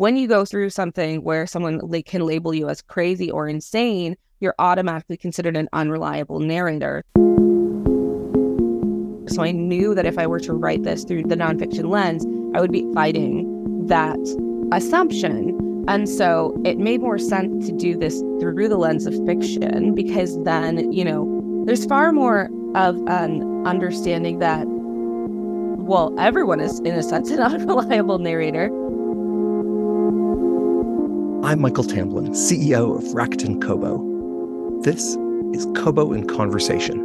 when you go through something where someone can label you as crazy or insane, you're automatically considered an unreliable narrator. So I knew that if I were to write this through the nonfiction lens, I would be fighting that assumption. And so it made more sense to do this through the lens of fiction because then, you know, there's far more of an understanding that, well, everyone is, in a sense, an unreliable narrator. I'm Michael Tamblyn, CEO of Rakuten Kobo. This is Kobo in Conversation.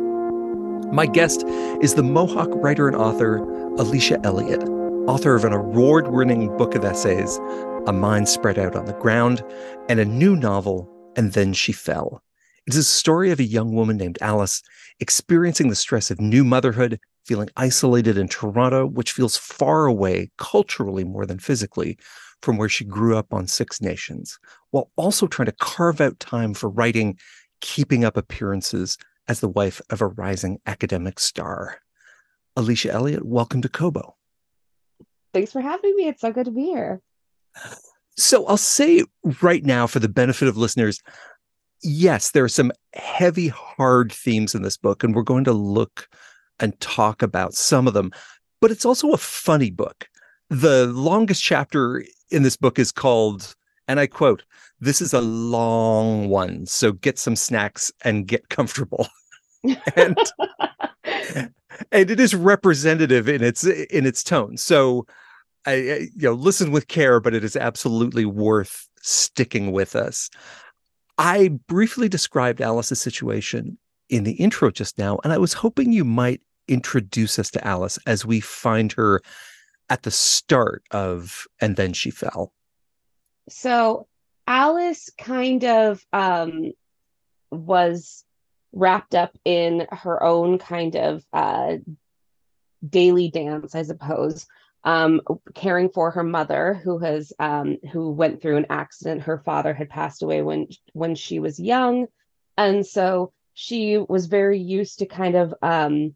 My guest is the Mohawk writer and author Alicia Elliott, author of an award winning book of essays, A Mind Spread Out on the Ground, and a new novel, And Then She Fell. It is a story of a young woman named Alice experiencing the stress of new motherhood, feeling isolated in Toronto, which feels far away culturally more than physically from where she grew up on Six Nations, while also trying to carve out time for writing, keeping up appearances, as the wife of a rising academic star. Alicia Elliott, welcome to Kobo. Thanks for having me. It's so good to be here. So I'll say right now, for the benefit of listeners, yes, there are some heavy, hard themes in this book, and we're going to look and talk about some of them, but it's also a funny book. The longest chapter in this book is called, and I quote, this is a long one, so get some snacks and get comfortable. and and it is representative in its in its tone. So I, I you know listen with care, but it is absolutely worth sticking with us. I briefly described Alice's situation in the intro just now, and I was hoping you might introduce us to Alice as we find her at the start of And Then She Fell. So Alice kind of um, was wrapped up in her own kind of uh, daily dance, I suppose, um, caring for her mother, who has um, who went through an accident. Her father had passed away when when she was young, and so she was very used to kind of um,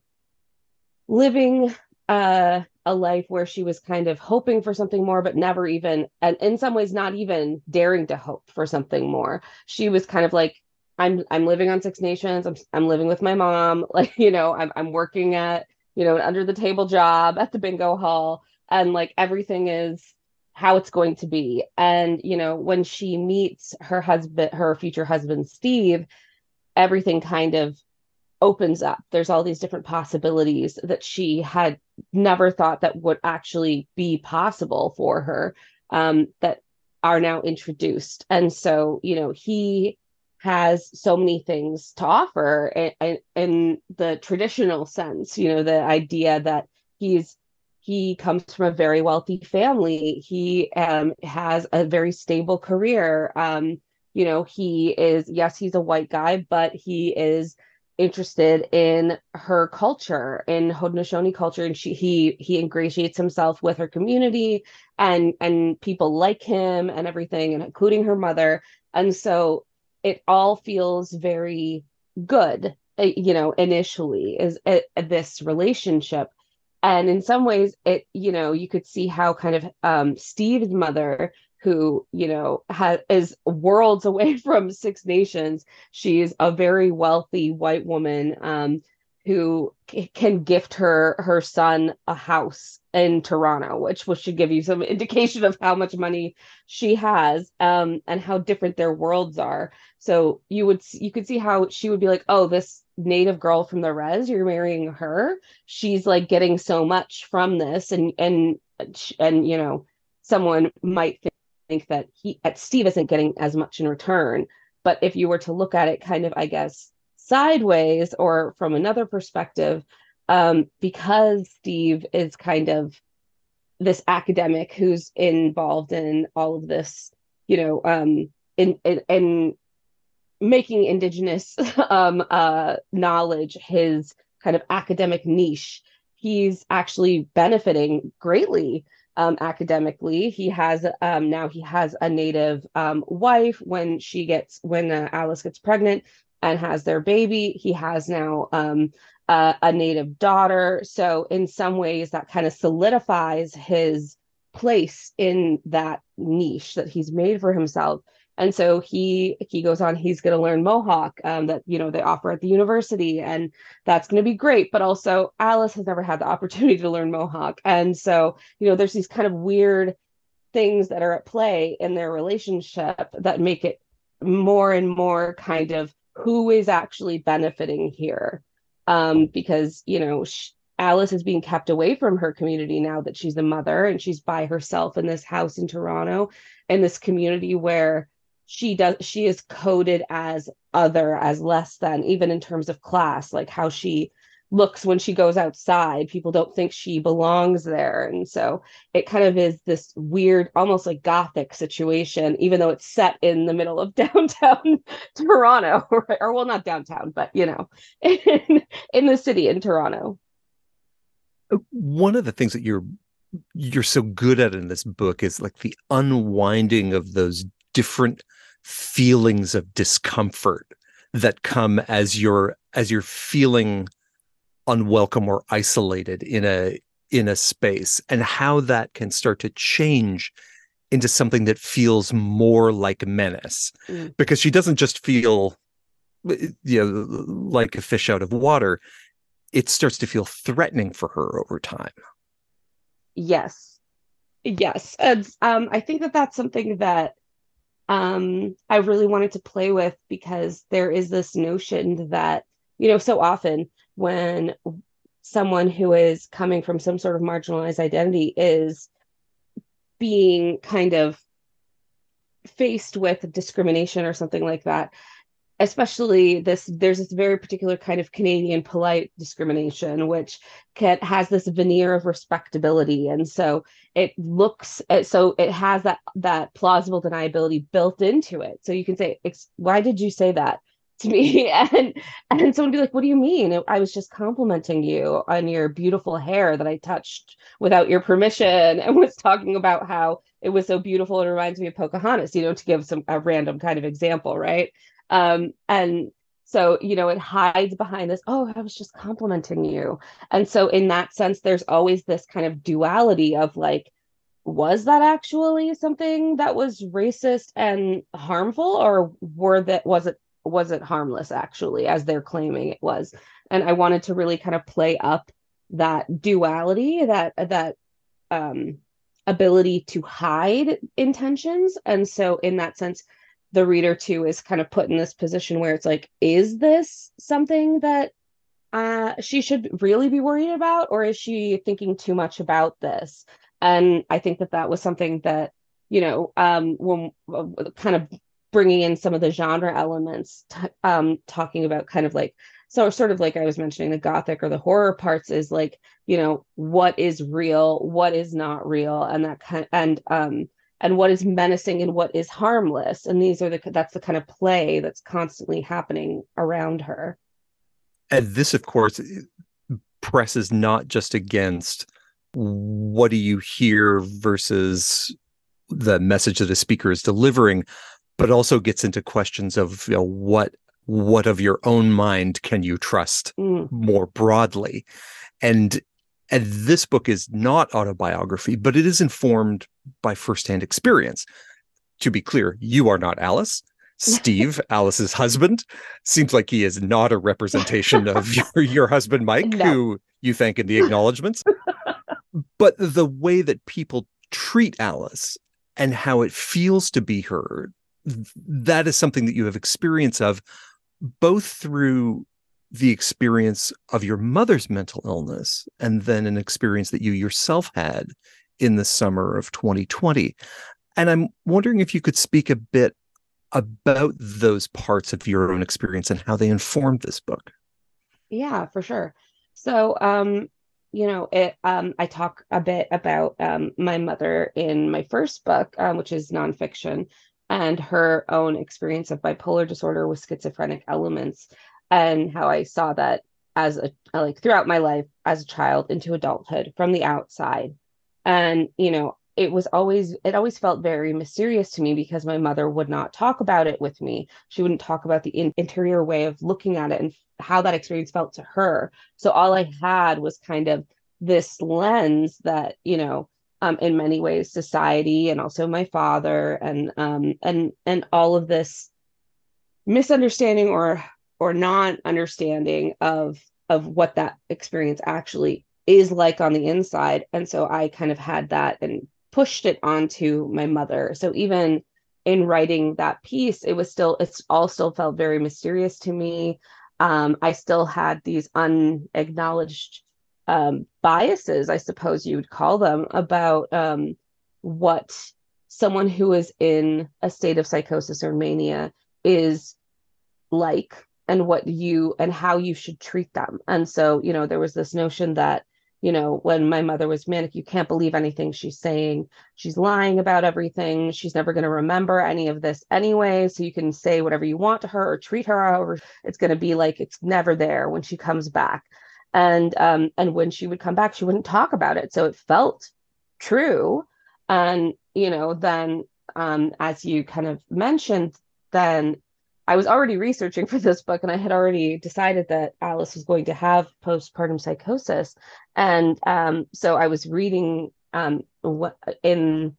living uh, a life where she was kind of hoping for something more, but never even, and in some ways, not even daring to hope for something more. She was kind of like, I'm I'm living on Six Nations. I'm I'm living with my mom. Like you know, I'm I'm working at you know an under the table job at the bingo hall, and like everything is how it's going to be. And you know, when she meets her husband, her future husband Steve, everything kind of opens up. There's all these different possibilities that she had never thought that would actually be possible for her um, that are now introduced. And so, you know, he has so many things to offer in, in the traditional sense, you know, the idea that he's he comes from a very wealthy family. He um, has a very stable career. Um, you know, he is, yes, he's a white guy, but he is interested in her culture in Haudenosaunee culture and she he he ingratiates himself with her community and and people like him and everything and including her mother. And so it all feels very good eh, you know initially is eh, this relationship. And in some ways it you know you could see how kind of um Steve's mother who you know has is worlds away from Six Nations. She's a very wealthy white woman um, who c- can gift her her son a house in Toronto, which which should give you some indication of how much money she has um, and how different their worlds are. So you would you could see how she would be like, oh, this native girl from the res, you're marrying her. She's like getting so much from this, and and and you know someone might think think that he at Steve isn't getting as much in return. But if you were to look at it kind of, I guess, sideways or from another perspective, um, because Steve is kind of this academic who's involved in all of this, you know, um, in in, in making indigenous um, uh, knowledge his kind of academic niche, he's actually benefiting greatly um, academically. He has um, now he has a native um, wife. When she gets when uh, Alice gets pregnant and has their baby, he has now um, a native daughter. So in some ways, that kind of solidifies his place in that niche that he's made for himself and so he he goes on he's going to learn mohawk um, that you know they offer at the university and that's going to be great. But also alice has never had the opportunity to learn mohawk. And so you know there's these kind of weird things that are at play in their relationship that make it more and more kind of who is actually benefiting here. Um, because you know sh- alice is being kept away from her community now that she's a mother and she's by herself in this house in toronto in this community where she does she is coded as other as less than even in terms of class like how she looks when she goes outside. People don't think she belongs there. And so it kind of is this weird almost like gothic situation even though it's set in the middle of downtown toronto right? or well not downtown but you know in, in the city in toronto. One of the things that you're you're so good at in this book is like the unwinding of those different feelings of discomfort that come as you're as you're feeling unwelcome or isolated in a in a space and how that can start to change into something that feels more like menace. Mm. because she doesn't just feel you know like a fish out of water it starts to feel threatening for her over time. Yes. Yes. And um, i think that that's something that um, I really wanted to play with because there is this notion that, you know, so often when someone who is coming from some sort of marginalized identity is being kind of faced with discrimination or something like that, especially this there's this very particular kind of canadian polite discrimination which can, has this veneer of respectability. And so it looks uh, so it has that that plausible deniability built into it. So you can say why did you say that to me? And and someone be like what do you mean? I was just complimenting you on your beautiful hair that i touched without your permission and was talking about how it was so beautiful it reminds me of pocahontas you know to give some a random kind of example right um, and so, you know, it hides behind this, oh, I was just complimenting you. And so, in that sense, there's always this kind of duality of like, was that actually something that was racist and harmful, or were that was it was it harmless actually, as they're claiming it was? And I wanted to really kind of play up that duality, that that um ability to hide intentions. And so, in that sense, the reader too is kind of put in this position where it's like is this something that uh, she should really be worried about or is she thinking too much about this? And i think that that was something that you know um when uh, kind of bringing in some of the genre elements t- um talking about kind of like so sort of like i was mentioning the gothic or the horror parts is like you know what is real what is not real and that kind of, and um and what is menacing and what is harmless. And these are the that's the kind of play that's constantly happening around her. And this of course presses not just against what do you hear versus the message that a speaker is delivering but also gets into questions of you know what what of your own mind can you trust mm. more broadly? And and this book is not autobiography, but it is informed by firsthand experience. To be clear, you are not Alice. Steve, Alice's husband, seems like he is not a representation of your, your husband, Mike, no. who you thank in the acknowledgments. but the way that people treat Alice and how it feels to be her, that is something that you have experience of both through the experience of your mother's mental illness and then an experience that you yourself had in the summer of 2020. And I'm wondering if you could speak a bit about those parts of your own experience and how they informed this book. Yeah, for sure. So, um, you know, it, um, I talk a bit about um, my mother in my first book, um, which is nonfiction, and her own experience of bipolar disorder with schizophrenic elements and how I saw that as a like throughout my life as a child into adulthood from the outside. And, you know, it was always it always felt very mysterious to me because my mother would not talk about it with me. She wouldn't talk about the in- interior way of looking at it and how that experience felt to her. So all i had was kind of this lens that you know um, in many ways society and also my father and um, and and all of this misunderstanding or or not understanding of of what that experience actually is like on the inside. And so i kind of had that and pushed it onto my mother. So even in writing that piece it was still it's all still felt very mysterious to me. Um, i still had these unacknowledged um, biases i suppose you would call them about um, what someone who is in a state of psychosis or mania is like and what you and how you should treat them. And so, you know, there was this notion that, you know, when my mother was manic, you can't believe anything she's saying. She's lying about everything. She's never going to remember any of this anyway. So you can say whatever you want to her or treat her however it's going to be like it's never there when she comes back. And um and when she would come back, she wouldn't talk about it. So it felt true. And, you know, then um as you kind of mentioned, then I was already researching for this book and I had already decided that Alice was going to have postpartum psychosis. And um, so I was reading um, in,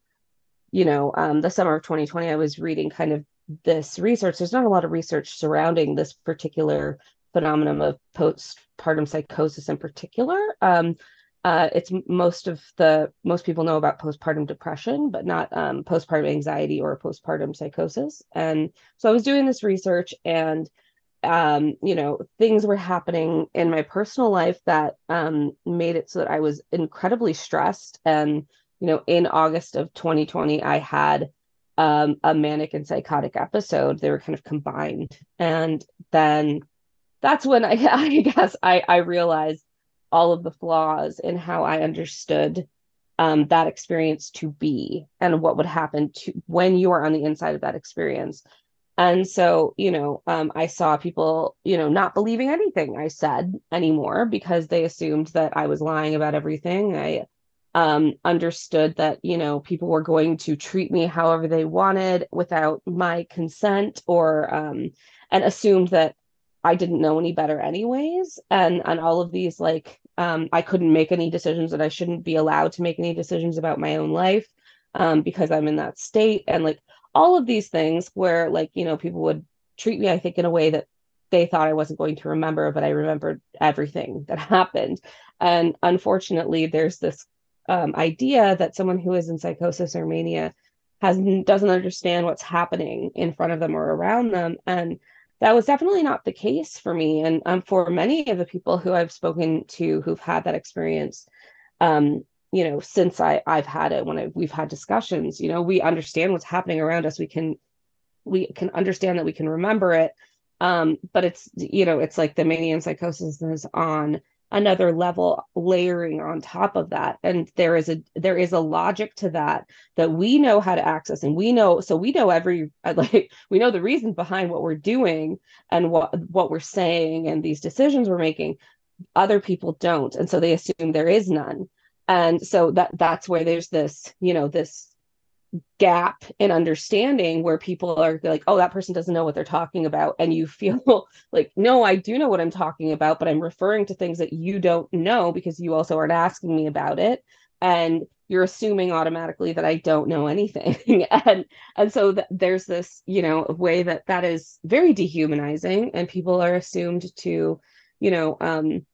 you know, um, the summer of 2020, I was reading kind of this research. There's not a lot of research surrounding this particular phenomenon of postpartum psychosis in particular. Um, uh, it's most of the most people know about postpartum depression, but not um, postpartum anxiety or postpartum psychosis. And so I was doing this research, and um, you know, things were happening in my personal life that um, made it so that I was incredibly stressed. And you know, in August of 2020, I had um, a manic and psychotic episode. They were kind of combined, and then that's when I, I guess I, I realized all of the flaws in how I understood um, that experience to be and what would happen to when you are on the inside of that experience. And so, you know, um, I saw people, you know, not believing anything I said anymore because they assumed that I was lying about everything. I um, understood that, you know, people were going to treat me however they wanted without my consent or, um, and assumed that I didn't know any better anyways. And, and all of these like um, I couldn't make any decisions that I shouldn't be allowed to make any decisions about my own life um, because I'm in that state. And like all of these things where like, you know, people would treat me, I think, in a way that they thought I wasn't going to remember, but I remembered everything that happened. And unfortunately, there's this um, idea that someone who is in psychosis or mania has doesn't understand what's happening in front of them or around them, and that was definitely not the case for me. And um, for many of the people who i've spoken to who've had that experience um, you know since i i've had it when I, we've had discussions you know we understand what's happening around us. We can we can understand that we can remember it. Um, but it's you know it's like the mania and psychosis is on another level layering on top of that. And there is a there is a logic to that that we know how to access and we know so we know every uh, like we know the reason behind what we're doing and what what we're saying and these decisions we're making. Other people don't and so they assume there is none. And so that that's where there's this you know this gap in understanding where people are like, oh, that person doesn't know what they're talking about. And you feel like, no, I do know what I'm talking about, but I'm referring to things that you don't know because you also aren't asking me about it. And you're assuming automatically that I don't know anything. and and so th- there's this, you know, way that that is very dehumanizing and people are assumed to, you know, um,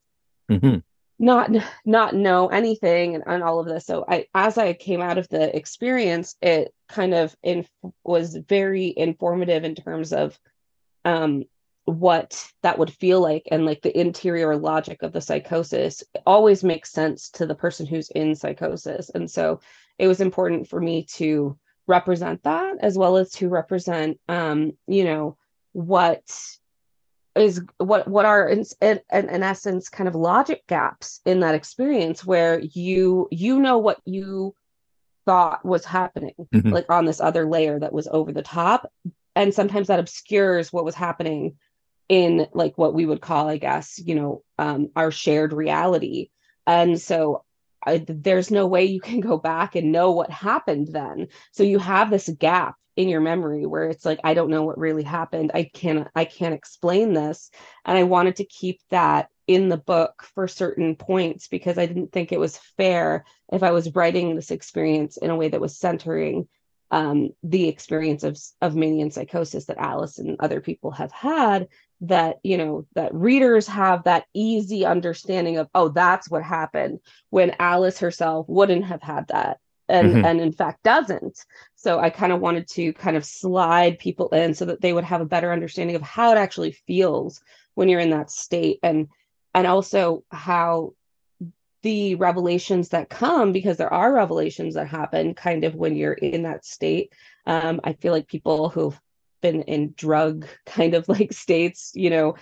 mm-hmm not not know anything and, and all of this. So i as i came out of the experience it kind of in, was very informative in terms of um what that would feel like and like the interior logic of the psychosis always makes sense to the person who's in psychosis. And so it was important for me to represent that as well as to represent um you know what is what what are in, in, in essence kind of logic gaps in that experience where you you know what you thought was happening mm-hmm. like on this other layer that was over the top. And sometimes that obscures what was happening in like what we would call i guess you know um, our shared reality. And so I, there's no way you can go back and know what happened then. So you have this gap in your memory where it's like i don't know what really happened. I can't i can't explain this. And i wanted to keep that in the book for certain points because i didn't think it was fair if i was writing this experience in a way that was centering um, the experience of of mania and psychosis that alice and other people have had that you know that readers have that easy understanding of oh that's what happened when alice herself wouldn't have had that and mm-hmm. and in fact doesn't so i kind of wanted to kind of slide people in so that they would have a better understanding of how it actually feels when you're in that state and and also how the revelations that come because there are revelations that happen kind of when you're in that state. Um, i feel like people who've been in drug kind of like states you know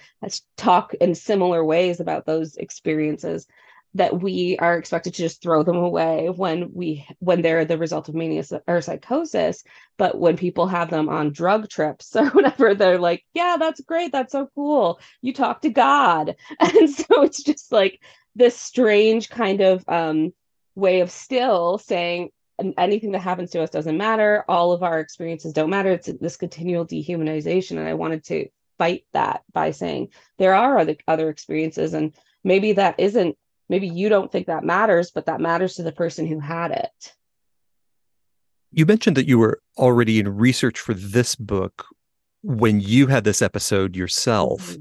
talk in similar ways about those experiences that we are expected to just throw them away when we when they're the result of mania or psychosis. But when people have them on drug trips or whatever they're like yeah that's great. That's so cool. You talk to god. And so it's just like this strange kind of um way of still saying anything that happens to us doesn't matter. All of our experiences don't matter. It's this continual dehumanization. And i wanted to fight that by saying there are other other experiences and maybe that isn't maybe you don't think that matters, but that matters to the person who had it. You mentioned that you were already in research for this book when you had this episode yourself. Mm-hmm.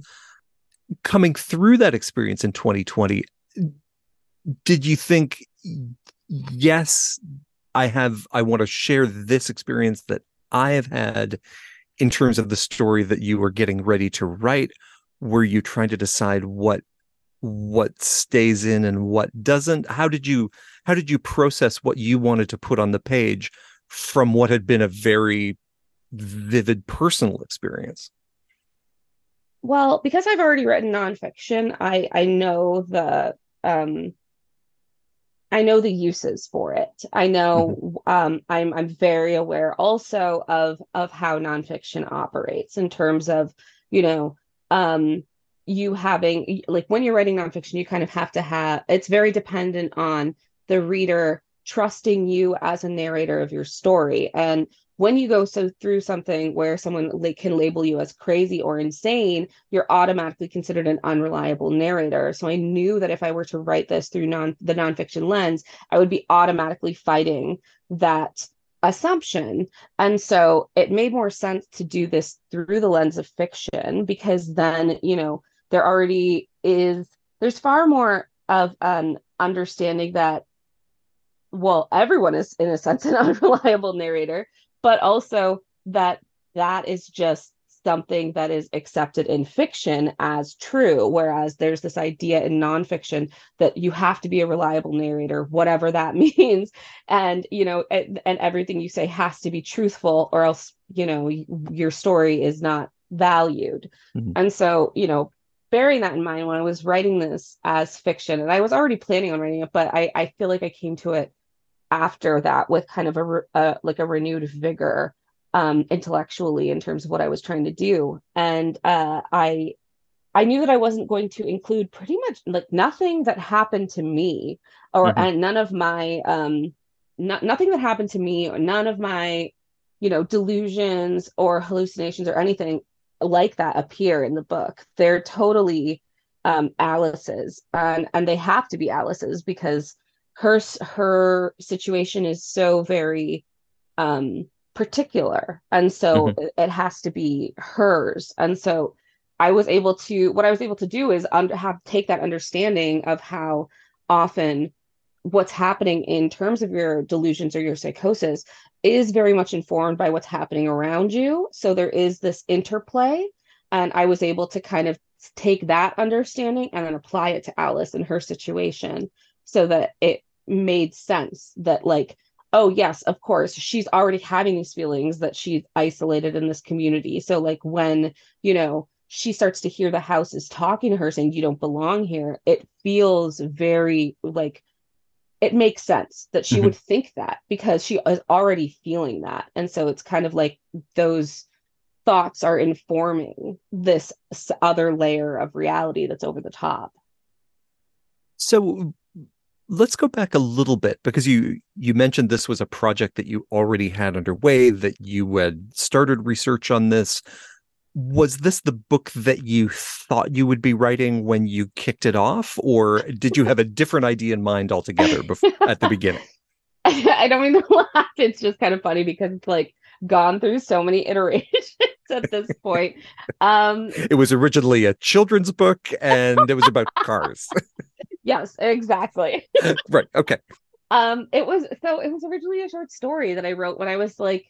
Coming through that experience in 2020, did you think, yes, I have, I want to share this experience that I have had in terms of the story that you were getting ready to write? Were you trying to decide what what stays in and what doesn't? How did you how did you process what you wanted to put on the page from what had been a very vivid personal experience? Well because i've already written nonfiction i i know the um i know the uses for it. I know mm-hmm. um i'm i'm very aware also of of how nonfiction operates in terms of you know um you having like when you're writing nonfiction, you kind of have to have it's very dependent on the reader trusting you as a narrator of your story. And when you go so through something where someone like can label you as crazy or insane, you're automatically considered an unreliable narrator. So I knew that if I were to write this through non the nonfiction lens, I would be automatically fighting that assumption. And so it made more sense to do this through the lens of fiction because then, you know, there already is there's far more of an understanding that well everyone is in a sense an unreliable narrator but also that that is just something that is accepted in fiction as true. Whereas there's this idea in nonfiction that you have to be a reliable narrator whatever that means. And you know and, and everything you say has to be truthful or else you know your story is not valued. Mm-hmm. and so you know bearing that in mind when I was writing this as fiction, and I was already planning on writing it, but I, I feel like I came to it after that with kind of a, a like a renewed vigor um, intellectually in terms of what I was trying to do, and uh, I I knew that I wasn't going to include pretty much like nothing that happened to me, or mm-hmm. and none of my um, nothing that happened to me, or none of my you know delusions or hallucinations or anything like that appear in the book. They're totally um, Alice's, and and they have to be Alice's because her her situation is so very um, particular, and so mm-hmm. it, it, has to be hers. And so I was able to what I was able to do is under, have take that understanding of how often what's happening in terms of your delusions or your psychosis is very much informed by what's happening around you. So there is this interplay. And I was able to kind of take that understanding and then apply it to Alice and her situation so that it made sense that, like, oh, yes, of course, she's already having these feelings that she's isolated in this community. So, like, when, you know, she starts to hear the house is talking to her saying, you don't belong here, it feels very like it makes sense that she mm-hmm. would think that because she is already feeling that. And so it's kind of like those thoughts are informing this other layer of reality that's over the top. So let's go back a little bit because you you mentioned this was a project that you already had underway that you had started research on this was this the book that you thought you would be writing when you kicked it off or did you have a different idea in mind altogether before, at the beginning? I don't mean to laugh. It's just kind of funny because it's like gone through so many iterations at this point. Um it was originally a children's book and it was about cars. Yes exactly. Right okay. Um it was so it was originally a short story that i wrote when i was like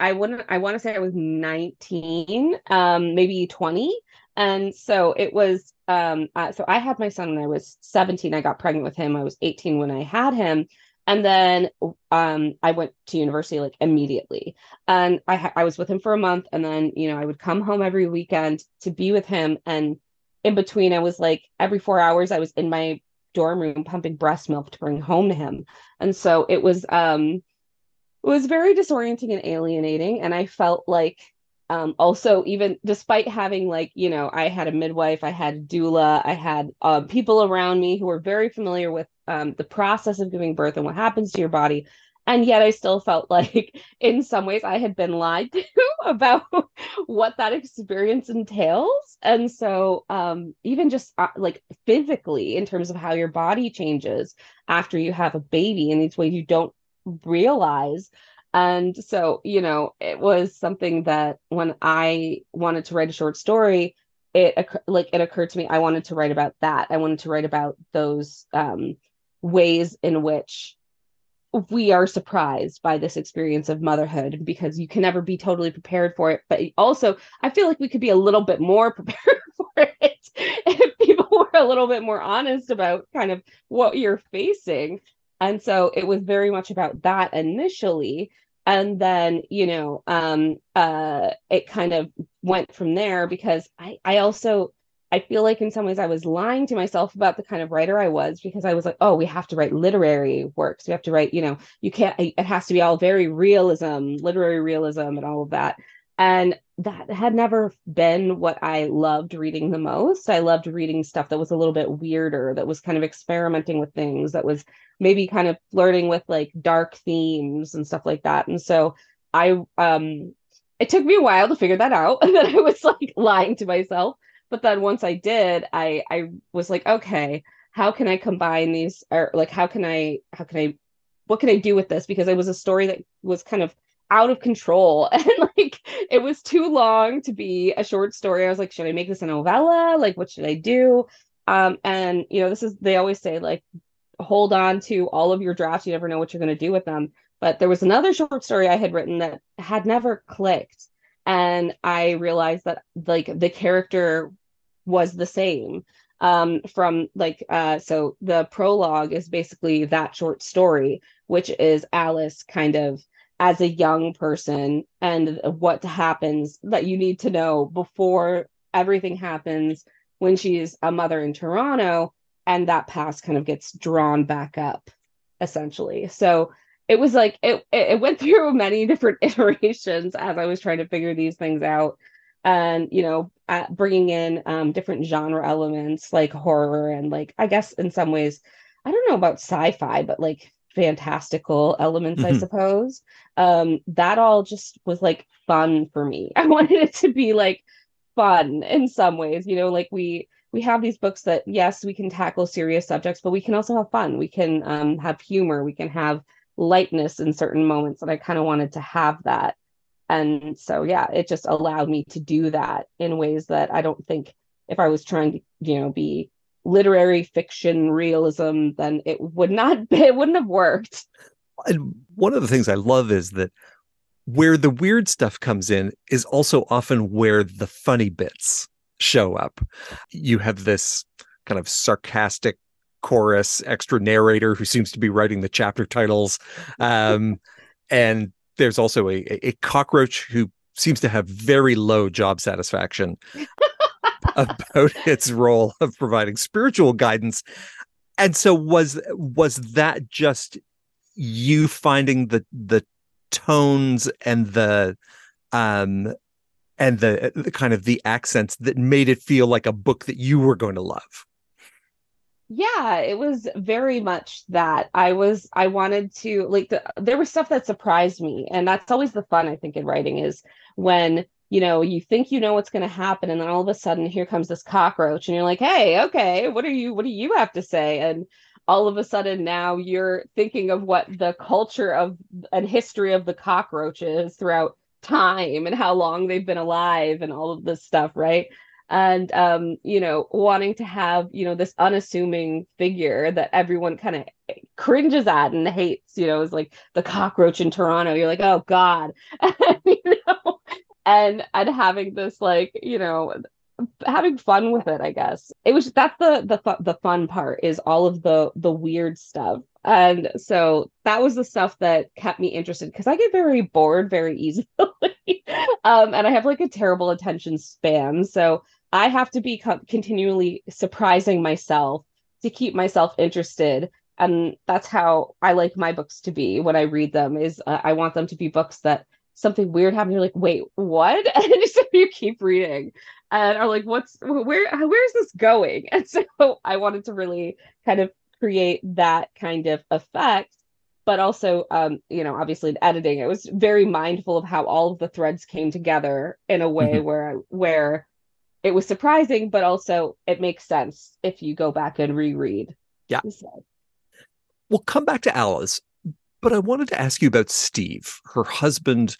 I wouldn't I want to say I was 19, um, maybe 20. And so it was um uh, so I had my son when I was 17. I got pregnant with him. I was 18 when I had him. And then um I went to university like immediately. And I ha- I was with him for a month and then, you know, I would come home every weekend to be with him and in between I was like every 4 hours I was in my dorm room pumping breast milk to bring home to him. And so it was um it was very disorienting and alienating. And I felt like um, also even despite having like you know i had a midwife i had a doula i had uh, people around me who were very familiar with um, the process of giving birth and what happens to your body and yet i still felt like in some ways i had been lied to about what that experience entails and so um, even just uh, like physically in terms of how your body changes after you have a baby in these ways you don't realize. And so, you know, it was something that when I wanted to write a short story, it like it occurred to me I wanted to write about that. I wanted to write about those um, ways in which we are surprised by this experience of motherhood because you can never be totally prepared for it. But also, I feel like we could be a little bit more prepared for it if people were a little bit more honest about kind of what you're facing. And so it was very much about that initially. And then, you know, um, uh, it kind of went from there because I, I also, I feel like in some ways I was lying to myself about the kind of writer I was because I was like, oh, we have to write literary works. We have to write, you know, you can't, it has to be all very realism, literary realism, and all of that. And that had never been what I loved reading the most. I loved reading stuff that was a little bit weirder, that was kind of experimenting with things, that was maybe kind of flirting with like dark themes and stuff like that. And so I um it took me a while to figure that out and then I was like lying to myself. But then once I did, I I was like, okay, how can I combine these or like how can I how can I what can I do with this? Because it was a story that was kind of out of control and like it was too long to be a short story. I was like, should I make this a novella? Like what should I do? Um and you know, this is they always say like hold on to all of your drafts. You never know what you're going to do with them. But there was another short story I had written that had never clicked and I realized that like the character was the same um from like uh so the prologue is basically that short story which is Alice kind of as a young person and what happens that you need to know before everything happens when she's a mother in Toronto and that past kind of gets drawn back up essentially. So it was like it it went through many different iterations as I was trying to figure these things out and you know bringing in um, different genre elements like horror and like I guess in some ways I don't know about sci-fi but like fantastical elements, mm-hmm. I suppose. Um, that all just was like fun for me. I wanted it to be like fun in some ways, you know, like we we have these books that yes, we can tackle serious subjects, but we can also have fun. We can um, have humor. We can have lightness in certain moments, and I kind of wanted to have that. And so, yeah, it just allowed me to do that in ways that I don't think if I was trying to, you know, be literary fiction realism, then it would not be, it wouldn't have worked. And one of the things I love is that where the weird stuff comes in is also often where the funny bits show up. You have this kind of sarcastic chorus extra narrator who seems to be writing the chapter titles. Um, and there's also a, a cockroach who seems to have very low job satisfaction. about its role of providing spiritual guidance. And so was was that just you finding the the tones and the um and the, the kind of the accents that made it feel like a book that you were going to love? yeah it was very much that i was i wanted to like the, there was stuff that surprised me and that's always the fun i think in writing is when you know you think you know what's going to happen and then all of a sudden here comes this cockroach and you're like hey okay what are you what do you have to say? And all of a sudden now you're thinking of what the culture of and history of the cockroaches throughout time and how long they've been alive and all of this stuff right? And um you know wanting to have you know this unassuming figure that everyone kind of cringes at and hates you know is like the cockroach in toronto. You're like oh god and and having this like you know having fun with it i guess. It was that's the the the fun part is all of the the weird stuff. And so that was the stuff that kept me interested because i get very bored very easily. Um and i have like a terrible attention span. So i have to be co- continually surprising myself to keep myself interested. And that's how i like my books to be when i read them is uh, i want them to be books that something weird happened. You're like, wait, what? And so you keep reading and are like, what's where where's this going? And so I wanted to really kind of create that kind of effect. But also, um, you know, obviously in editing, it was very mindful of how all of the threads came together in a way mm-hmm. where where it was surprising, but also it makes sense if you go back and reread. Yeah. So. We'll come back to Alice but I wanted to ask you about Steve, her husband,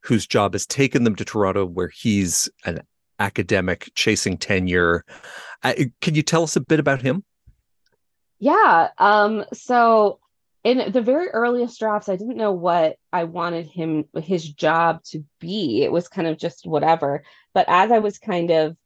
whose job has taken them to Toronto, where he's an academic chasing tenure. Can you tell us a bit about him? Yeah. Um, so in the very earliest drafts, I didn't know what I wanted him his job to be. It was kind of just whatever. But as I was kind of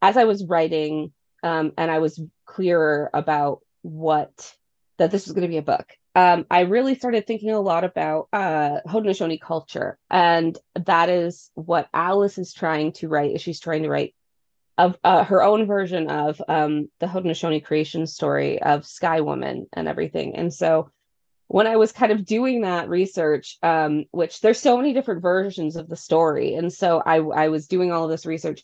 as I was writing, um, and I was clearer about what that this was going to be a book um, I really started thinking a lot about uh, Haudenosaunee culture, and that is what Alice is trying to write. Is she's trying to write of uh, her own version of um, the Haudenosaunee creation story of Sky Woman and everything. And so, when I was kind of doing that research, um, which there's so many different versions of the story, and so I, I was doing all of this research,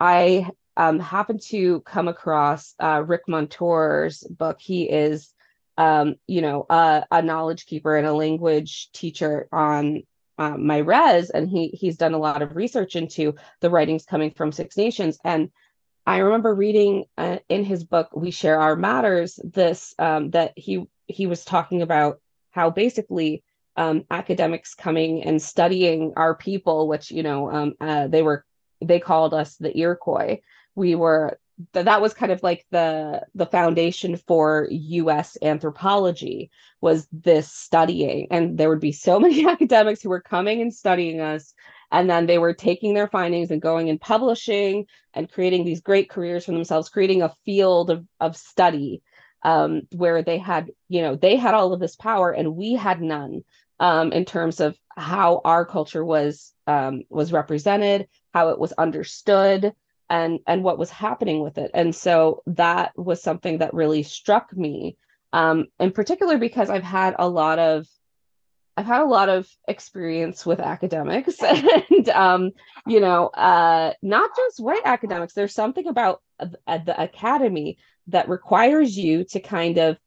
I um, happened to come across uh, Rick Monture's book. He is um, you know, uh, a knowledge keeper and a language teacher on uh, my res, and he he's done a lot of research into the writings coming from Six Nations. And I remember reading uh, in his book "We Share Our Matters" this um, that he he was talking about how basically um, academics coming and studying our people, which you know um, uh, they were they called us the Iroquois. We were that that was kind of like the the foundation for US anthropology was this studying. And there would be so many academics who were coming and studying us. And then they were taking their findings and going and publishing and creating these great careers for themselves creating a field of, of study um, where they had you know they had all of this power and we had none um, in terms of how our culture was um, was represented how it was understood and and what was happening with it. And so that was something that really struck me um in particular because i've had a lot of i've had a lot of experience with academics and um you know uh not just white academics. There's something about the academy that requires you to kind of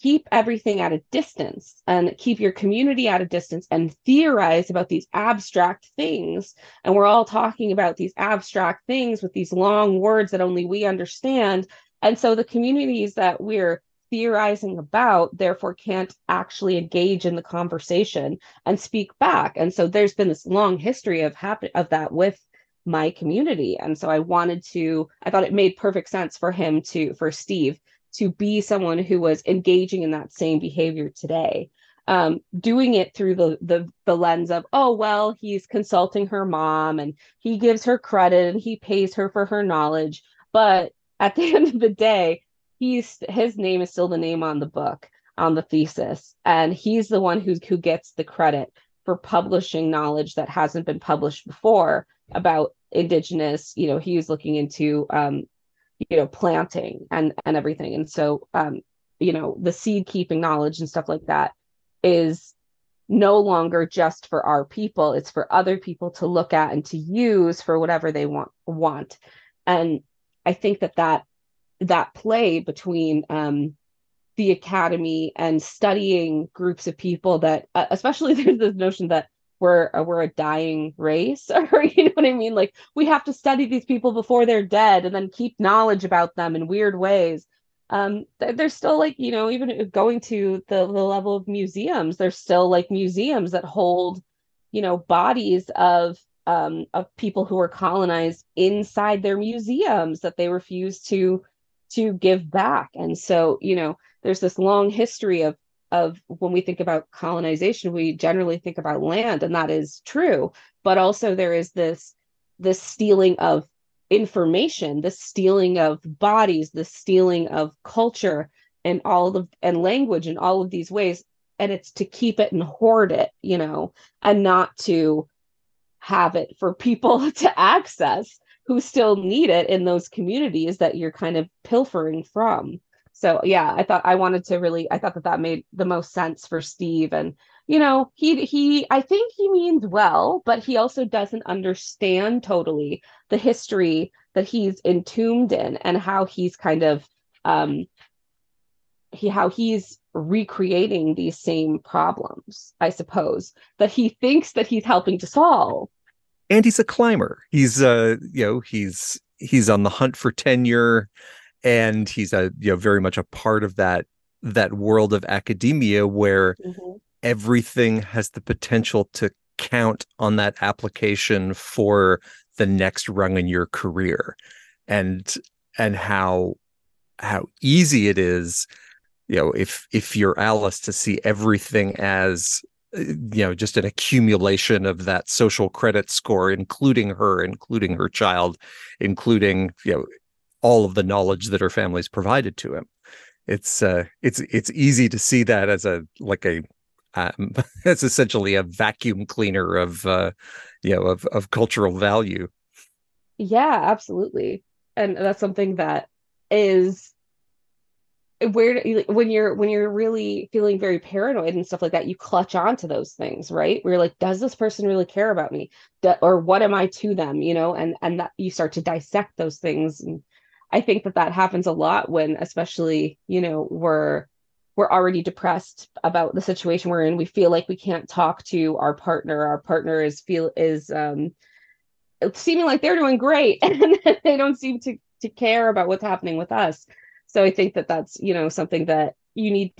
keep everything at a distance and keep your community at a distance and theorize about these abstract things. And we're all talking about these abstract things with these long words that only we understand. And so the communities that we're theorizing about therefore can't actually engage in the conversation and speak back and so there's been this long history of happen of that with my community and so i wanted to i thought it made perfect sense for him to for steve to be someone who was engaging in that same behavior today. Um, doing it through the, the the lens of oh well he's consulting her mom and he gives her credit and he pays her for her knowledge. But at the end of the day he's his name is still the name on the book on the thesis. And he's the one who who gets the credit for publishing knowledge that hasn't been published before about indigenous you know he was looking into um, you know planting and and everything. And so um you know the seed keeping knowledge and stuff like that is no longer just for our people. It's for other people to look at and to use for whatever they want want. And i think that that that play between um, the academy and studying groups of people that, uh, especially there's this notion that we're uh, we're a dying race, or you know what I mean? Like we have to study these people before they're dead, and then keep knowledge about them in weird ways. Um, there's still like you know even going to the, the level of museums, there's still like museums that hold you know bodies of um, of people who were colonized inside their museums that they refuse to to give back and so you know there's this long history of of when we think about colonization we generally think about land and that is true but also there is this this stealing of information the stealing of bodies the stealing of culture and all of and language in all of these ways and it's to keep it and hoard it you know and not to have it for people to access who still need it in those communities that you're kind of pilfering from. So yeah, I thought I wanted to really I thought that that made the most sense for Steve and you know, he he I think he means well, but he also doesn't understand totally the history that he's entombed in and how he's kind of um he how he's recreating these same problems, I suppose, that he thinks that he's helping to solve. And he's a climber. He's uh, you know, he's he's on the hunt for tenure and he's a you know very much a part of that that world of academia where mm-hmm. everything has the potential to count on that application for the next rung in your career and and how how easy it is you know if if you're alice to see everything as uh, you know just an accumulation of that social credit score including her including her child including you know all of the knowledge that her family's provided to him. It's uh it's it's easy to see that as a like a um it's essentially a vacuum cleaner of uh you know of of cultural value. Yeah absolutely. And that's something that is where when you're when you're really feeling very paranoid and stuff like that you clutch on to those things right? Where you're like does this person really care about me? Or what am i to them you know? And and that you start to dissect those things and i think that that happens a lot when especially you know we're we're already depressed about the situation we're in. We feel like we can't talk to our partner. Our partner is feel is um seeming like they're doing great and they don't seem to to care about what's happening with us. So i think that that's you know something that you need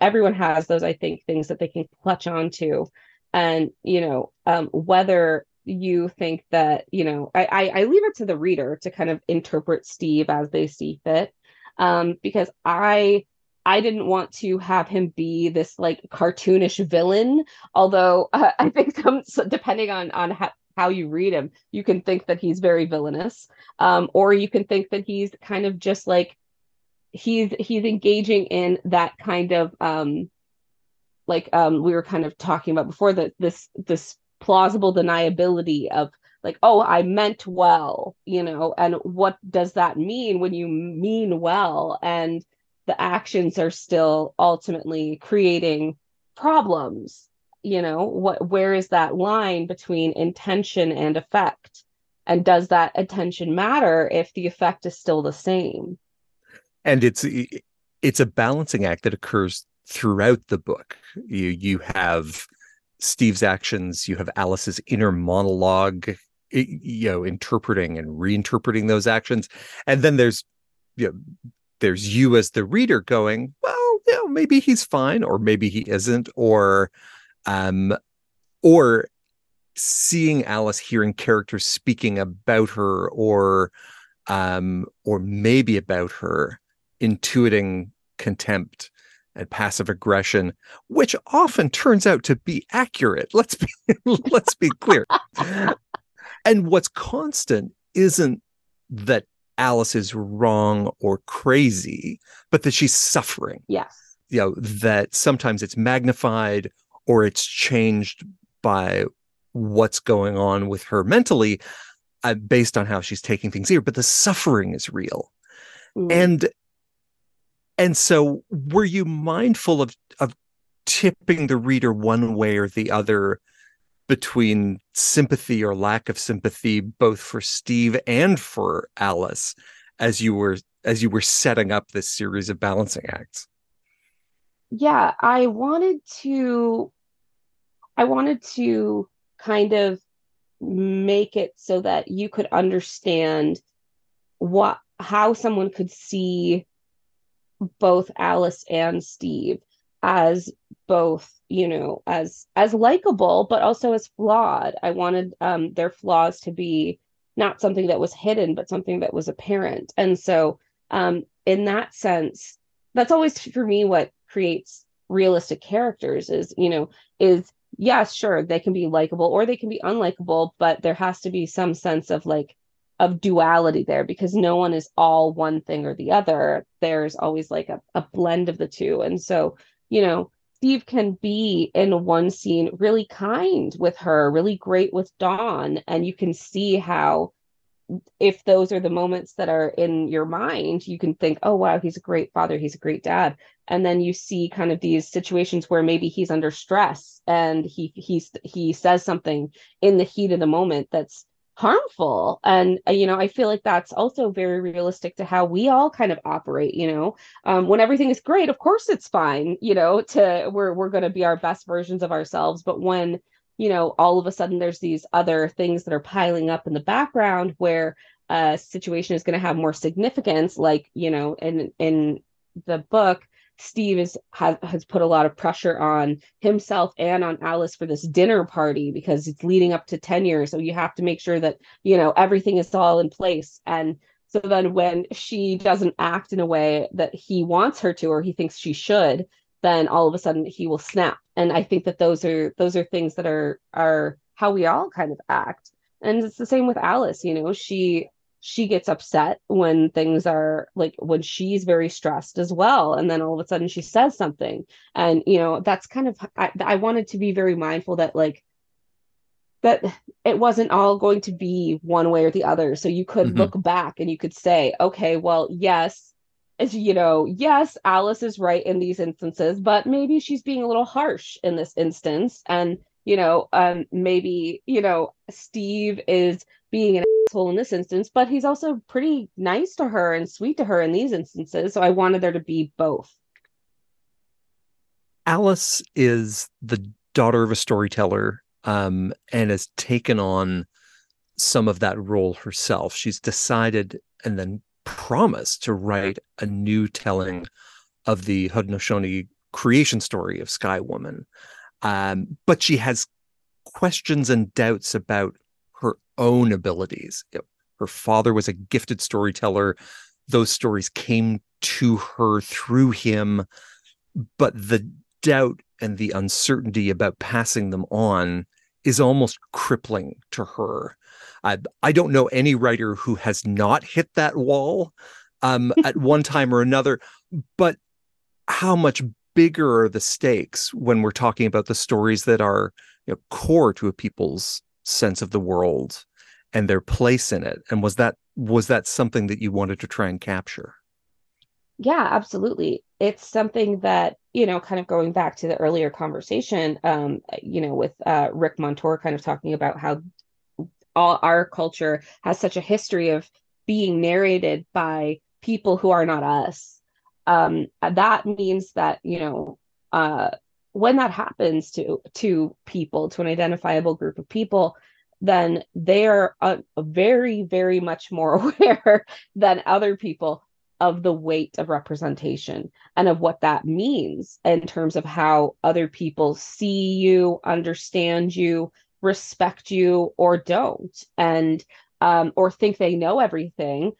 everyone has those i think things that they can clutch on to and you know um, whether you think that you know I, I, I leave it to the reader to kind of interpret steve as they see fit. Um because i i didn't want to have him be this like cartoonish villain. Although uh, i think some depending on on how, how you read him you can think that he's very villainous. Um or you can think that he's kind of just like he's he's engaging in that kind of um like um we were kind of talking about before that this this plausible deniability of like oh i meant well you know and what does that mean when you mean well? And the actions are still ultimately creating problems you know? What where is that line between intention and effect? And does that attention matter if the effect is still the same? And it's it's a balancing act that occurs throughout the book. You you have steve's actions you have alice's inner monologue you know interpreting and reinterpreting those actions. And then there's you know there's you as the reader going well you know maybe he's fine or maybe he isn't or um or seeing alice hearing characters speaking about her or um or maybe about her intuiting contempt and passive aggression, which often turns out to be accurate. Let's be let's be clear. and what's constant isn't that Alice is wrong or crazy, but that she's suffering. Yes. You know, that sometimes it's magnified or it's changed by what's going on with her mentally uh, based on how she's taking things here, but the suffering is real. Mm. And and so were you mindful of of tipping the reader one way or the other between sympathy or lack of sympathy both for Steve and for Alice as you were as you were setting up this series of balancing acts? Yeah, I wanted to I wanted to kind of make it so that you could understand what how someone could see both Alice and Steve as both you know as as likable but also as flawed. I wanted um their flaws to be not something that was hidden but something that was apparent. And so um in that sense that's always for me what creates realistic characters is you know is yes sure they can be likable or they can be unlikable but there has to be some sense of like of duality there because no one is all one thing or the other. There's always like a, a blend of the two. And so you know Steve can be in one scene really kind with her, really great with Dawn, and you can see how if those are the moments that are in your mind, you can think, oh wow, he's a great father, he's a great dad. And then you see kind of these situations where maybe he's under stress and he he's he says something in the heat of the moment that's harmful. And uh, you know i feel like that's also very realistic to how we all kind of operate you know? Um, when everything is great of course it's fine you know to we're we're going to be our best versions of ourselves. But when you know all of a sudden there's these other things that are piling up in the background where a situation is going to have more significance like you know in in the book Steve is has put a lot of pressure on himself and on Alice for this dinner party because it's leading up to 10 years. So you have to make sure that, you know, everything is all in place. And so then when she doesn't act in a way that he wants her to or he thinks she should, then all of a sudden he will snap. And I think that those are those are things that are are how we all kind of act. And it's the same with Alice, you know, she she gets upset when things are like when she's very stressed as well and then all of a sudden she says something. And you know that's kind of I, I wanted to be very mindful that like that it wasn't all going to be one way or the other. So you could mm-hmm. look back and you could say okay well yes as you know yes alice is right in these instances but maybe she's being a little harsh in this instance. And you know um maybe you know steve is being an asshole in this instance, but he's also pretty nice to her and sweet to her in these instances. So I wanted there to be both. Alice is the daughter of a storyteller um, and has taken on some of that role herself. She's decided and then promised to write a new telling of the Haudenosaunee creation story of Sky Woman. Um, but she has questions and doubts about own abilities. Her father was a gifted storyteller. Those stories came to her through him, but the doubt and the uncertainty about passing them on is almost crippling to her. I, I don't know any writer who has not hit that wall um, at one time or another, but how much bigger are the stakes when we're talking about the stories that are you know, core to a people's sense of the world and their place in it and was that was that something that you wanted to try and capture? Yeah absolutely. It's something that you know kind of going back to the earlier conversation um you know with uh Rick Monture kind of talking about how all our culture has such a history of being narrated by people who are not us. Um that means that you know uh when that happens to to people to an identifiable group of people then they are uh, very very much more aware than other people of the weight of representation and of what that means in terms of how other people see you understand you respect you or don't and um, or think they know everything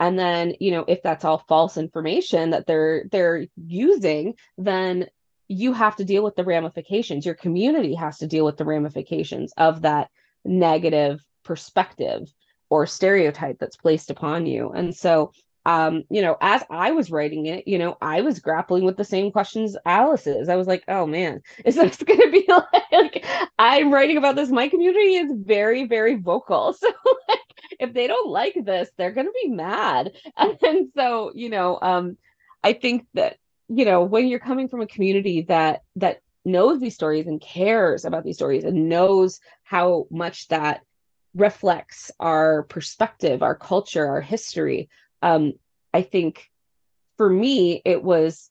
and then you know if that's all false information that they're they're using then you have to deal with the ramifications. Your community has to deal with the ramifications of that negative perspective or stereotype that's placed upon you. And so, um, you know, as I was writing it, you know, I was grappling with the same questions Alice is. I was like, oh man, is this going to be like, I'm writing about this? My community is very, very vocal. So, like, if they don't like this, they're going to be mad. And so, you know, um, I think that you know when you're coming from a community that that knows these stories and cares about these stories and knows how much that reflects our perspective our culture our history um I think for me, it was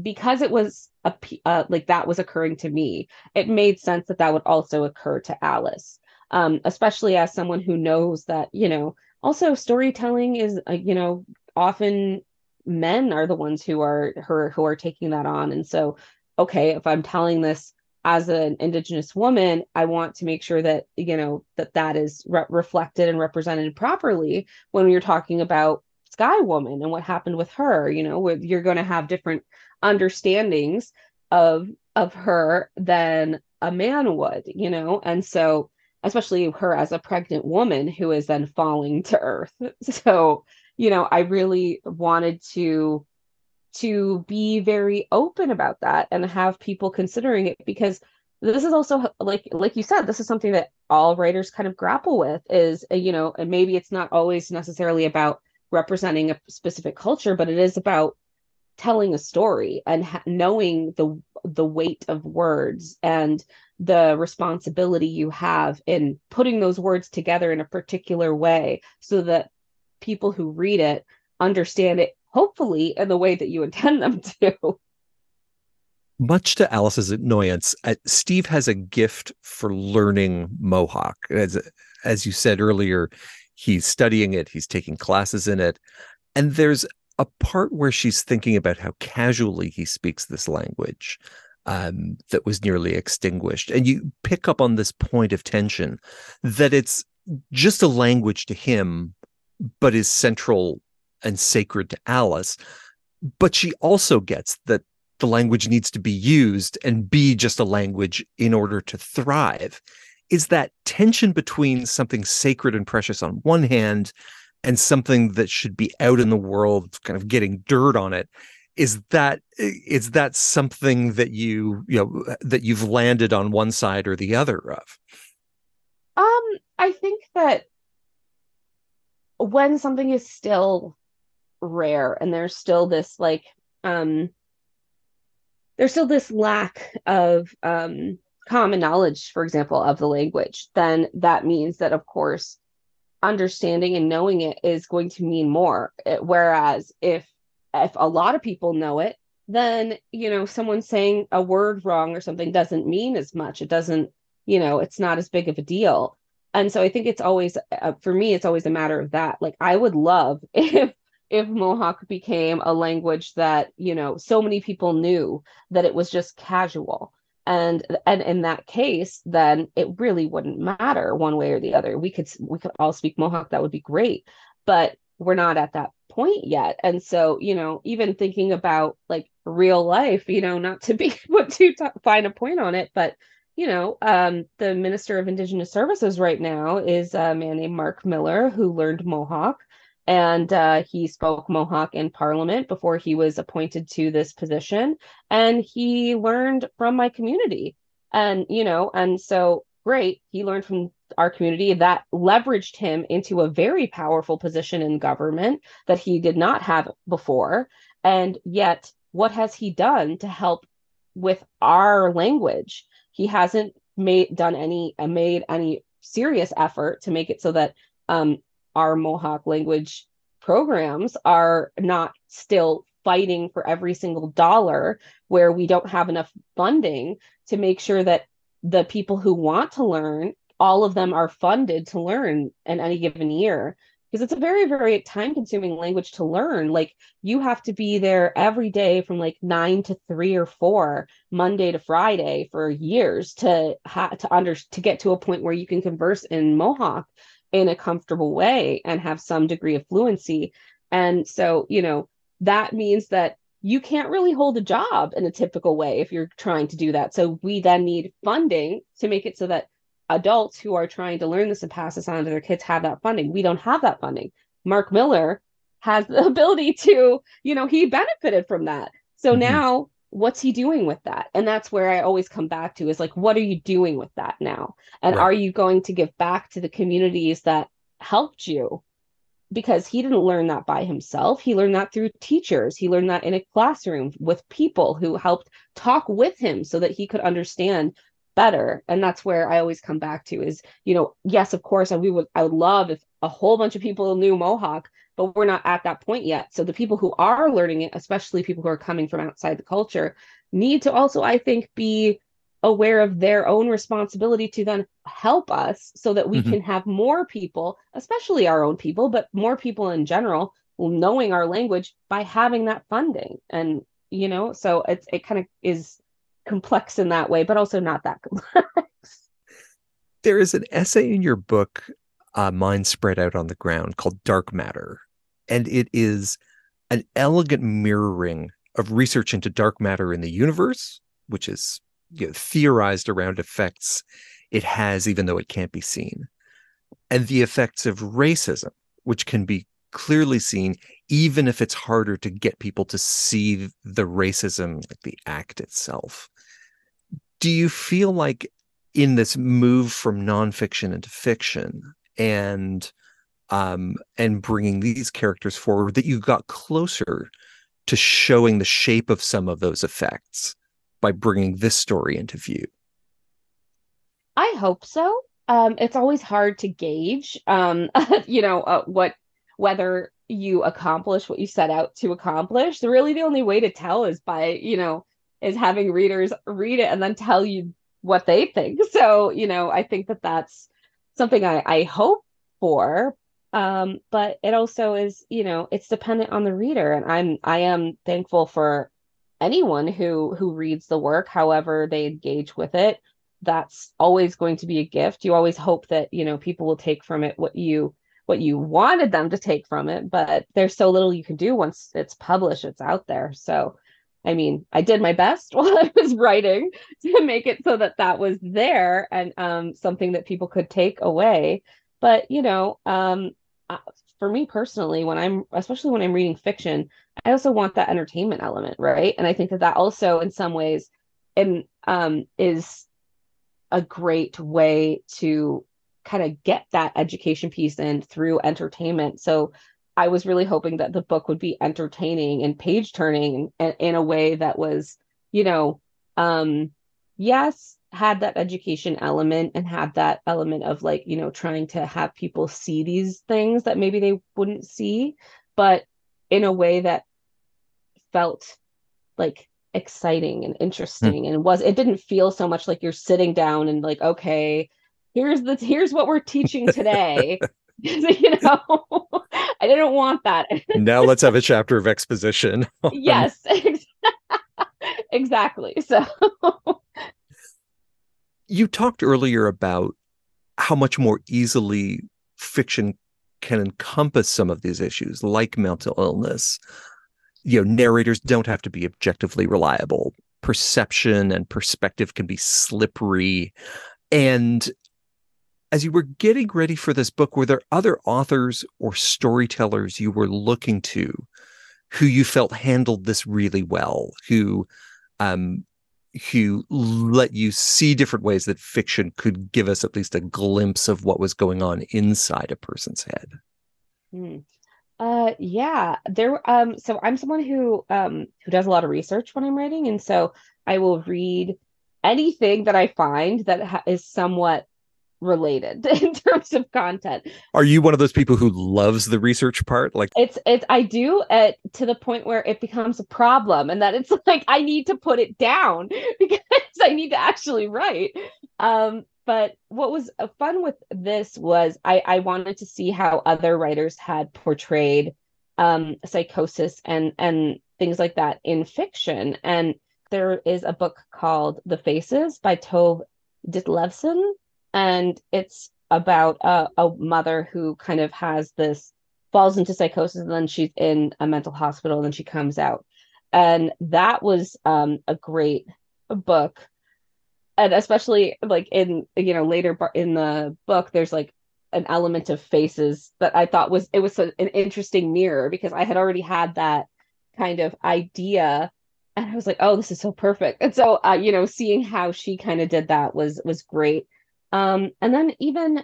because it was a uh, like that was occurring to me. It made sense that that would also occur to Alice, um, especially as someone who knows that you know. Also, storytelling is uh, you know often men are the ones who are are, who are taking that on, and so okay, if I'm telling this as an indigenous woman i want to make sure that you know that that is re- reflected and represented properly when you're talking about sky woman and what happened with her you know where you're going to have different understandings of of her than a man would you know? And so especially her as a pregnant woman who is then falling to earth. So you know i really wanted to to be very open about that and have people considering it because this is also like like you said this is something that all writers kind of grapple with is uh, you know and maybe it's not always necessarily about representing a specific culture but it is about telling a story and ha- knowing the the weight of words and the responsibility you have in putting those words together in a particular way so that people who read it understand it hopefully in the way that you intend them to much to Alice's annoyance, uh, Steve has a gift for learning Mohawk. As as you said earlier, he's studying it, he's taking classes in it, and there's a part where she's thinking about how casually he speaks this language um, that was nearly extinguished. And you pick up on this point of tension that it's just a language to him, but is central and sacred to Alice. But she also gets that the language needs to be used and be just a language in order to thrive. Is that tension between something sacred and precious on one hand and something that should be out in the world kind of getting dirt on it is that is that something that you you know that you've landed on one side or the other of um i think that when something is still rare and there's still this like um there's still this lack of um common knowledge for example of the language then that means that of course understanding and knowing it is going to mean more. Whereas if if a lot of people know it, then you know someone saying a word wrong or something doesn't mean as much. It doesn't, you know, it's not as big of a deal. And so I think it's always uh, for me, it's always a matter of that. Like I would love if if Mohawk became a language that you know so many people knew that it was just casual. And and in that case then it really wouldn't matter one way or the other. We could we could all speak mohawk. That would be great. But we're not at that point yet. And so you know even thinking about like real life you know not to be put to t- find a point on it but you know um the minister of indigenous services right now is a man named Marc Miller who learned mohawk and uh, he spoke Mohawk in Parliament before he was appointed to this position. And he learned from my community. And, you know, and so great, he learned from our community that leveraged him into a very powerful position in government that he did not have before. And yet, what has he done to help with our language? He hasn't made done any made any serious effort to make it so that um, our Mohawk language programs are not still fighting for every single dollar where we don't have enough funding to make sure that the people who want to learn all of them are funded to learn in any given year. Because it's a very very time consuming language to learn. Like you have to be there every day from like 9 to 3 or 4 monday to friday for years to ha- to under to get to a point where you can converse in mohawk in a comfortable way and have some degree of fluency. And so, you know, that means that you can't really hold a job in a typical way if you're trying to do that. So we then need funding to make it so that adults who are trying to learn this and pass this on to their kids have that funding. We don't have that funding. Marc Miller has the ability to, you know, he benefited from that. So mm-hmm. now what's he doing with that? And that's where i always come back to is like what are you doing with that now? And right. are you going to give back to the communities that helped you? Because he didn't learn that by himself. He learned that through teachers. He learned that in a classroom with people who helped talk with him so that he could understand better. And that's where i always come back to is you know yes of course and we would i would love if a whole bunch of people knew mohawk but we're not at that point yet. So the people who are learning it, especially people who are coming from outside the culture, need to also, I think, be aware of their own responsibility to then help us so that we mm-hmm. can have more people, especially our own people, but more people in general, knowing our language by having that funding. And, you know, so it's, it kind of is complex in that way, but also not that complex. There is an essay in your book, uh, Mind Spread Out on the Ground, called Dark Matter. And it is an elegant mirroring of research into dark matter in the universe, which is you know, theorized around effects it has, even though it can't be seen, and the effects of racism, which can be clearly seen, even if it's harder to get people to see the racism, like the act itself. Do you feel like in this move from nonfiction into fiction and um, and bringing these characters forward that you got closer to showing the shape of some of those effects by bringing this story into view? I hope so. Um, it's always hard to gauge, um, you know, uh, what whether you accomplish what you set out to accomplish. Really the only way to tell is by, you know, is having readers read it and then tell you what they think. So, you know, I think that that's something I, I hope for. Um, but it also is, you know, it's dependent on the reader. And I'm I am thankful for anyone who who reads the work however they engage with it. That's always going to be a gift. You always hope that you know people will take from it what you what you wanted them to take from it but there's so little you can do once it's published it's out there. So i mean i did my best while i was writing to make it so that that was there and um, something that people could take away. But you know um, for me personally when i'm especially when i'm reading fiction i also want that entertainment element right? And i think that that also in some ways and um is a great way to kind of get that education piece in through entertainment. So i was really hoping that the book would be entertaining and page turning in, in a way that was you know um yes had that education element and had that element of like you know trying to have people see these things that maybe they wouldn't see but in a way that felt like exciting and interesting mm. and was it didn't feel so much like you're sitting down and like okay here's the here's what we're teaching today. You know? I didn't want that. Now let's have a chapter of exposition yes exactly. So you talked earlier about how much more easily fiction can encompass some of these issues, like mental illness. You know, narrators don't have to be objectively reliable. Perception and perspective can be slippery. And as you were getting ready for this book, were there other authors or storytellers you were looking to who you felt handled this really well, who um, who let you see different ways that fiction could give us at least a glimpse of what was going on inside a person's head. Hmm. Uh, yeah, there. Um, so I'm someone who um who does a lot of research when I'm writing, and so I will read anything that I find that ha- is somewhat related in terms of content. Are you one of those people who loves the research part? Like it's it's I do at to the point where it becomes a problem and that it's like I need to put it down because I need to actually write. Um but what was uh, fun with this was I I wanted to see how other writers had portrayed um psychosis and and things like that in fiction and there is a book called The Faces by Tove Ditlevsen and it's about a, a mother who kind of has this falls into psychosis and then she's in a mental hospital and then she comes out. And that was um, a great book. And especially like in you know later in the book there's like an element of faces that i thought was it was a, an interesting mirror because i had already had that kind of idea. And i was like oh this is so perfect. And so uh, you know seeing how she kind of did that was was great um, and then even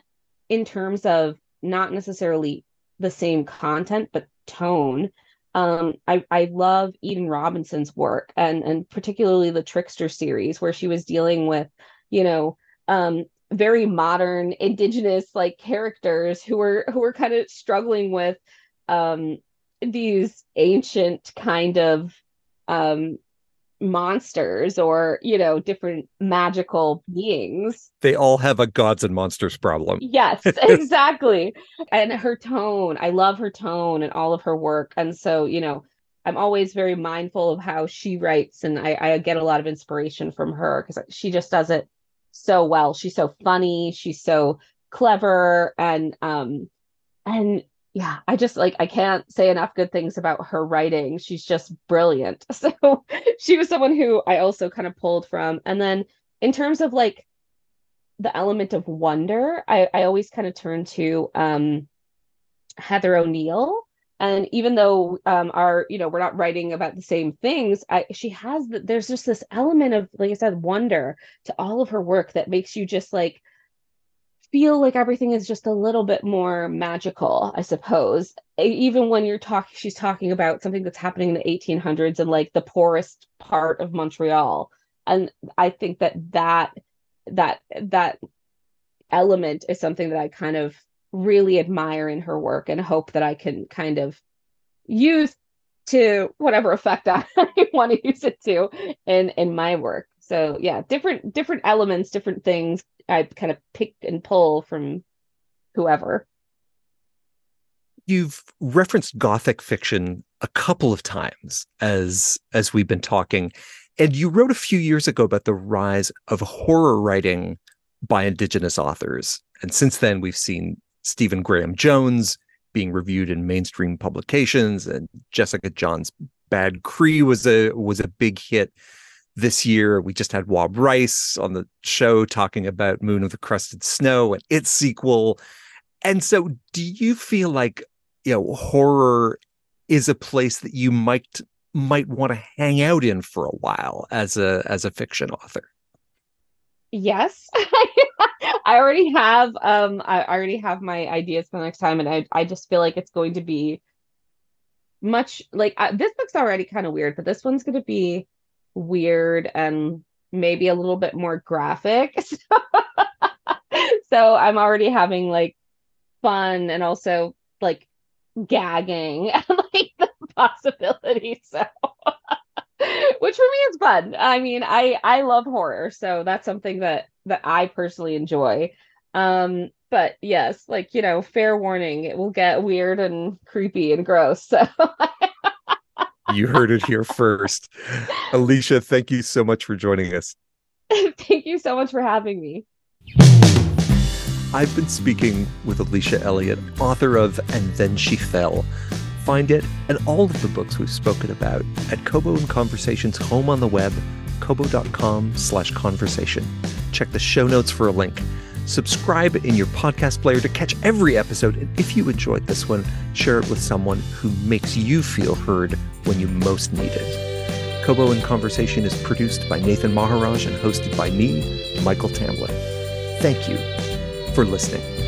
in terms of not necessarily the same content, but tone, um, I, I love Eden Robinson's work and and particularly the Trickster series where she was dealing with, you know, um, very modern indigenous like characters who were who were kind of struggling with um these ancient kind of um monsters or you know different magical beings. They all have a gods and monsters problem. Yes exactly. And her tone i love her tone and all of her work. And so you know i'm always very mindful of how she writes and i, I get a lot of inspiration from her because she just does it so well. She's so funny. She's so clever. And um and yeah, I just like I can't say enough good things about her writing. She's just brilliant. So she was someone who I also kind of pulled from. And then in terms of like the element of wonder, I, I always kind of turn to um Heather O'Neill. And even though um our, you know, we're not writing about the same things, I she has the, there's just this element of, like I said, wonder to all of her work that makes you just like feel like everything is just a little bit more magical, I suppose. Even when you're talking, she's talking about something that's happening in the 1800s and like the poorest part of Montreal. And I think that that that that element is something that I kind of really admire in her work and hope that I can kind of use to whatever effect I want to use it to in in my work. So yeah, different different elements, different things I kind of pick and pull from whoever. You've referenced gothic fiction a couple of times as as we've been talking, and you wrote a few years ago about the rise of horror writing by indigenous authors. And since then, we've seen Stephen Graham Jones being reviewed in mainstream publications, and Jessica Johns' Bad Cree was a was a big hit this year. We just had Waub Rice on the show talking about Moon of the Crusted Snow and its sequel. And so, do you feel like you know horror is a place that you might might want to hang out in for a while as a as a fiction author? Yes. I already have um I already have my ideas for the next time and I I just feel like it's going to be much like uh, this book's already kind of weird, but this one's going to be weird and maybe a little bit more graphic. so I'm already having like fun and also like gagging like the possibility. So which for me is fun. I mean, I I love horror, so that's something that that I personally enjoy. Um, but yes, like you know, fair warning, it will get weird and creepy and gross. So you heard it here first. Alicia, thank you so much for joining us. thank you so much for having me. I've been speaking with Alicia Elliott, author of And Then She Fell. Find it and all of the books we've spoken about at Kobo in Conversation's home on the web, kobo.com slash conversation. Check the show notes for a link. Subscribe in your podcast player to catch every episode. And if you enjoyed this one, share it with someone who makes you feel heard when you most need it. Kobo in Conversation is produced by Nathan Maharaj and hosted by me, Michael Tamblyn. Thank you for listening.